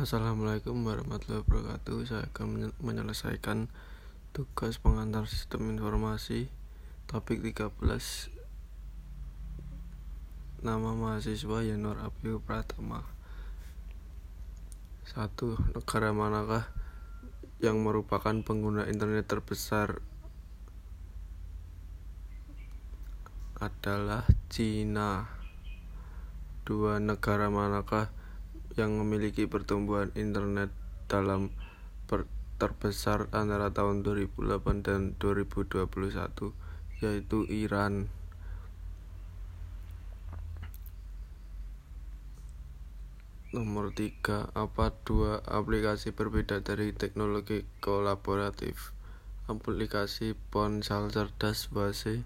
Assalamualaikum warahmatullahi wabarakatuh Saya akan menyelesaikan tugas pengantar sistem informasi Topik 13 Nama mahasiswa Yanur Abiu Pratama 1. Negara manakah yang merupakan pengguna internet terbesar adalah Cina 2. Negara manakah yang memiliki pertumbuhan internet dalam terbesar antara tahun 2008 dan 2021 yaitu Iran. Nomor 3. Apa dua aplikasi berbeda dari teknologi kolaboratif? Aplikasi ponsel cerdas base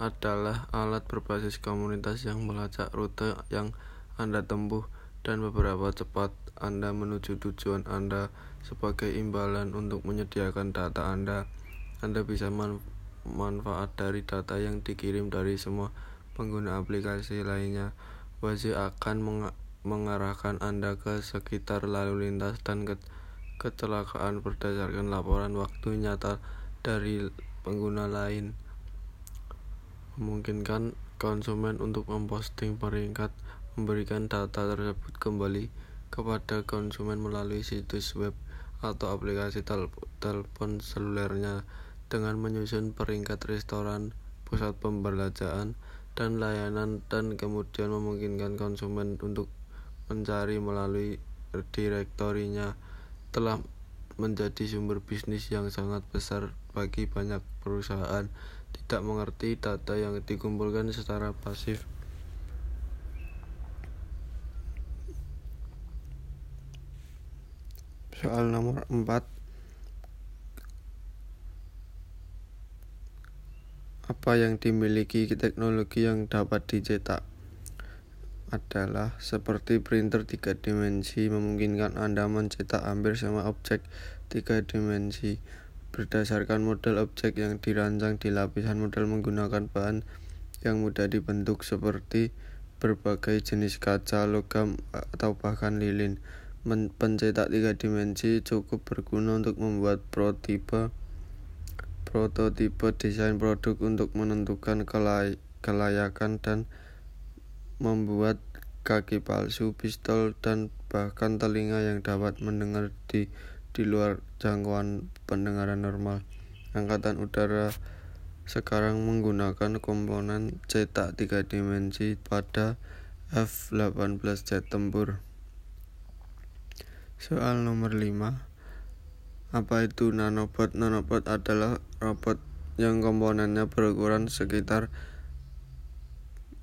adalah alat berbasis komunitas yang melacak rute yang Anda tempuh dan beberapa cepat Anda menuju tujuan Anda sebagai imbalan untuk menyediakan data Anda. Anda bisa man manfaat dari data yang dikirim dari semua pengguna aplikasi lainnya. Wazi akan meng mengarahkan Anda ke sekitar lalu lintas dan ke kecelakaan berdasarkan laporan waktu nyata dari pengguna lain. Memungkinkan konsumen untuk memposting peringkat memberikan data tersebut kembali kepada konsumen melalui situs web atau aplikasi telepon selulernya dengan menyusun peringkat restoran, pusat pembelanjaan, dan layanan dan kemudian memungkinkan konsumen untuk mencari melalui direktorinya telah menjadi sumber bisnis yang sangat besar bagi banyak perusahaan. Tidak mengerti data yang dikumpulkan secara pasif Soal nomor 4 Apa yang dimiliki teknologi yang dapat dicetak? Adalah seperti printer tiga dimensi memungkinkan Anda mencetak hampir semua objek tiga dimensi. Berdasarkan model objek yang dirancang di lapisan model menggunakan bahan yang mudah dibentuk seperti berbagai jenis kaca, logam, atau bahkan lilin pencetak tiga dimensi cukup berguna untuk membuat prototipe prototipe desain produk untuk menentukan kelay kelayakan dan membuat kaki palsu, pistol, dan bahkan telinga yang dapat mendengar di di luar jangkauan pendengaran normal. Angkatan Udara sekarang menggunakan komponen cetak tiga dimensi pada F-18 jet tempur. Soal nomor 5 Apa itu nanobot? Nanobot adalah robot yang komponennya berukuran sekitar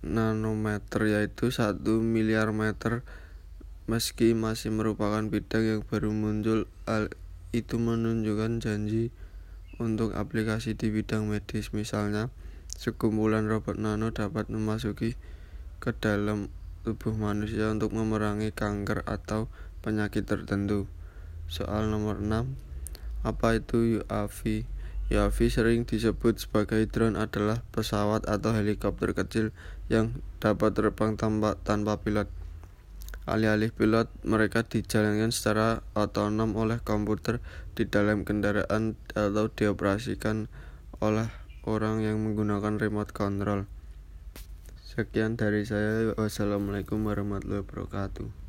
nanometer yaitu 1 miliar meter. Meski masih merupakan bidang yang baru muncul hal itu menunjukkan janji untuk aplikasi di bidang medis. Misalnya sekumpulan robot nano dapat memasuki ke dalam tubuh manusia untuk memerangi kanker atau penyakit tertentu. Soal nomor 6. Apa itu UAV? UAV sering disebut sebagai drone adalah pesawat atau helikopter kecil yang dapat terbang tanpa, tanpa pilot. Alih-alih pilot, mereka dijalankan secara otonom oleh komputer di dalam kendaraan atau dioperasikan oleh orang yang menggunakan remote control. Sekian dari saya. Wassalamualaikum warahmatullahi wabarakatuh.